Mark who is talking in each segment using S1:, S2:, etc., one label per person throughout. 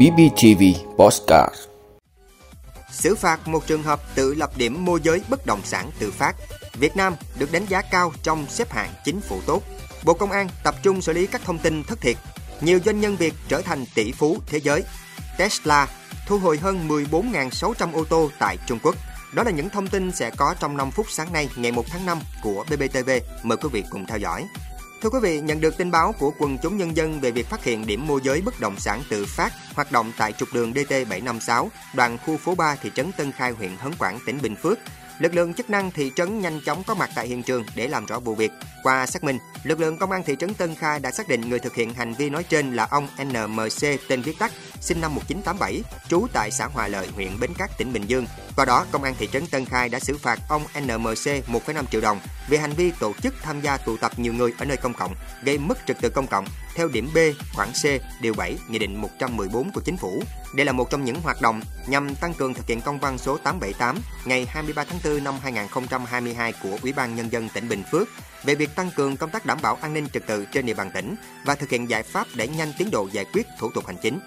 S1: BBTV Postcard
S2: Xử phạt một trường hợp tự lập điểm môi giới bất động sản tự phát. Việt Nam được đánh giá cao trong xếp hạng chính phủ tốt. Bộ Công an tập trung xử lý các thông tin thất thiệt. Nhiều doanh nhân Việt trở thành tỷ phú thế giới. Tesla thu hồi hơn 14.600 ô tô tại Trung Quốc. Đó là những thông tin sẽ có trong 5 phút sáng nay, ngày 1 tháng 5 của BBTV. Mời quý vị cùng theo dõi. Thưa quý vị, nhận được tin báo của quần chúng nhân dân về việc phát hiện điểm môi giới bất động sản tự phát hoạt động tại trục đường DT756, đoạn khu phố 3 thị trấn Tân Khai, huyện Hớn Quản, tỉnh Bình Phước. Lực lượng chức năng thị trấn nhanh chóng có mặt tại hiện trường để làm rõ vụ việc. Qua xác minh, lực lượng công an thị trấn Tân Khai đã xác định người thực hiện hành vi nói trên là ông NMC tên viết tắt, sinh năm 1987, trú tại xã Hòa Lợi, huyện Bến Cát, tỉnh Bình Dương. Qua đó, công an thị trấn Tân Khai đã xử phạt ông NMC 1,5 triệu đồng về hành vi tổ chức tham gia tụ tập nhiều người ở nơi công cộng, gây mất trật tự công cộng theo điểm B, khoản C, điều 7, Nghị định 114 của Chính phủ. Đây là một trong những hoạt động nhằm tăng cường thực hiện công văn số 878 ngày 23 tháng 4 năm 2022 của Ủy ban Nhân dân tỉnh Bình Phước về việc tăng cường công tác đảm bảo an ninh trật tự trên địa bàn tỉnh và thực hiện giải pháp để nhanh tiến độ giải quyết thủ tục hành chính.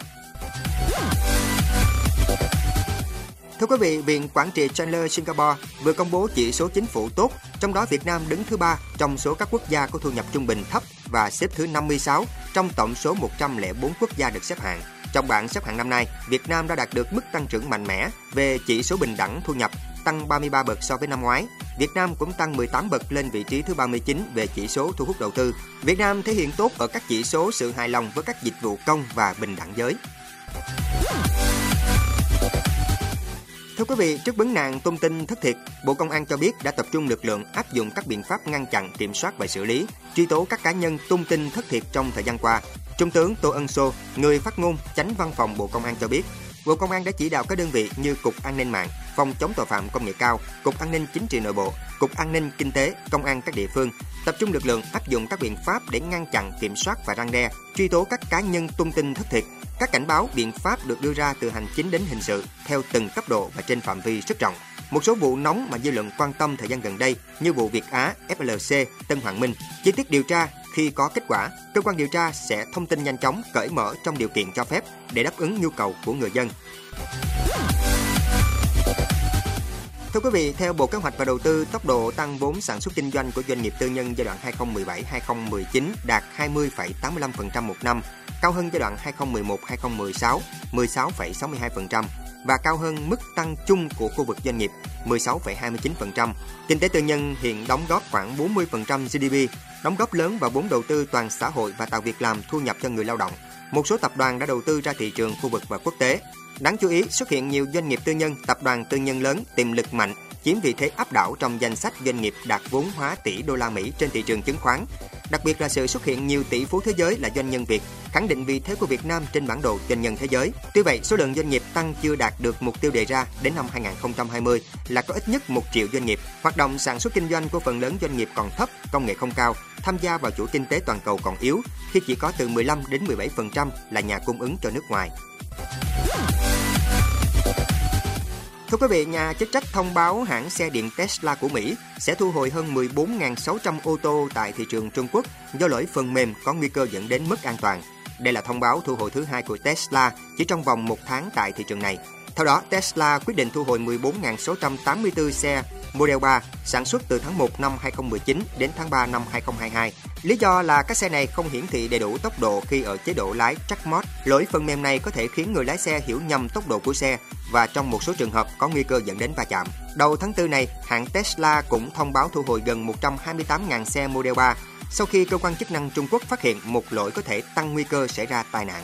S2: Thưa quý vị, Viện Quản trị Chandler Singapore vừa công bố chỉ số chính phủ tốt, trong đó Việt Nam đứng thứ ba trong số các quốc gia có thu nhập trung bình thấp và xếp thứ 56 trong tổng số 104 quốc gia được xếp hạng. Trong bảng xếp hạng năm nay, Việt Nam đã đạt được mức tăng trưởng mạnh mẽ về chỉ số bình đẳng thu nhập, tăng 33 bậc so với năm ngoái. Việt Nam cũng tăng 18 bậc lên vị trí thứ 39 về chỉ số thu hút đầu tư. Việt Nam thể hiện tốt ở các chỉ số sự hài lòng với các dịch vụ công và bình đẳng giới. Thưa quý vị, trước vấn nạn tung tin thất thiệt, Bộ Công an cho biết đã tập trung lực lượng áp dụng các biện pháp ngăn chặn, kiểm soát và xử lý, truy tố các cá nhân tung tin thất thiệt trong thời gian qua. Trung tướng Tô Ân Sô, người phát ngôn chánh văn phòng Bộ Công an cho biết, Bộ Công an đã chỉ đạo các đơn vị như Cục An ninh mạng, Phòng chống tội phạm công nghệ cao, Cục An ninh chính trị nội bộ, Cục An ninh kinh tế, Công an các địa phương tập trung lực lượng áp dụng các biện pháp để ngăn chặn, kiểm soát và răng đe, truy tố các cá nhân tung tin thất thiệt. Các cảnh báo, biện pháp được đưa ra từ hành chính đến hình sự theo từng cấp độ và trên phạm vi rất rộng. Một số vụ nóng mà dư luận quan tâm thời gian gần đây như vụ Việt Á, FLC, Tân Hoàng Minh, chi tiết điều tra khi có kết quả, cơ quan điều tra sẽ thông tin nhanh chóng, cởi mở trong điều kiện cho phép để đáp ứng nhu cầu của người dân. Thưa quý vị, theo Bộ Kế hoạch và Đầu tư, tốc độ tăng vốn sản xuất kinh doanh của doanh nghiệp tư nhân giai đoạn 2017-2019 đạt 20,85% một năm, cao hơn giai đoạn 2011-2016 16,62% và cao hơn mức tăng chung của khu vực doanh nghiệp 16,29%. Kinh tế tư nhân hiện đóng góp khoảng 40% GDP, đóng góp lớn vào vốn đầu tư toàn xã hội và tạo việc làm thu nhập cho người lao động. Một số tập đoàn đã đầu tư ra thị trường khu vực và quốc tế. Đáng chú ý, xuất hiện nhiều doanh nghiệp tư nhân, tập đoàn tư nhân lớn tiềm lực mạnh chiếm vị thế áp đảo trong danh sách doanh nghiệp đạt vốn hóa tỷ đô la Mỹ trên thị trường chứng khoán. Đặc biệt là sự xuất hiện nhiều tỷ phú thế giới là doanh nhân Việt, khẳng định vị thế của Việt Nam trên bản đồ doanh nhân thế giới. Tuy vậy, số lượng doanh nghiệp tăng chưa đạt được mục tiêu đề ra đến năm 2020 là có ít nhất 1 triệu doanh nghiệp. Hoạt động sản xuất kinh doanh của phần lớn doanh nghiệp còn thấp, công nghệ không cao, tham gia vào chuỗi kinh tế toàn cầu còn yếu khi chỉ có từ 15 đến 17% là nhà cung ứng cho nước ngoài. Thưa quý vị, nhà chức trách thông báo hãng xe điện Tesla của Mỹ sẽ thu hồi hơn 14.600 ô tô tại thị trường Trung Quốc do lỗi phần mềm có nguy cơ dẫn đến mất an toàn. Đây là thông báo thu hồi thứ hai của Tesla chỉ trong vòng một tháng tại thị trường này. Theo đó, Tesla quyết định thu hồi 14.684 xe Model 3 sản xuất từ tháng 1 năm 2019 đến tháng 3 năm 2022. Lý do là các xe này không hiển thị đầy đủ tốc độ khi ở chế độ lái Track Mode. Lỗi phần mềm này có thể khiến người lái xe hiểu nhầm tốc độ của xe và trong một số trường hợp có nguy cơ dẫn đến va chạm. Đầu tháng 4 này, hãng Tesla cũng thông báo thu hồi gần 128.000 xe Model 3 sau khi cơ quan chức năng Trung Quốc phát hiện một lỗi có thể tăng nguy cơ xảy ra tai nạn.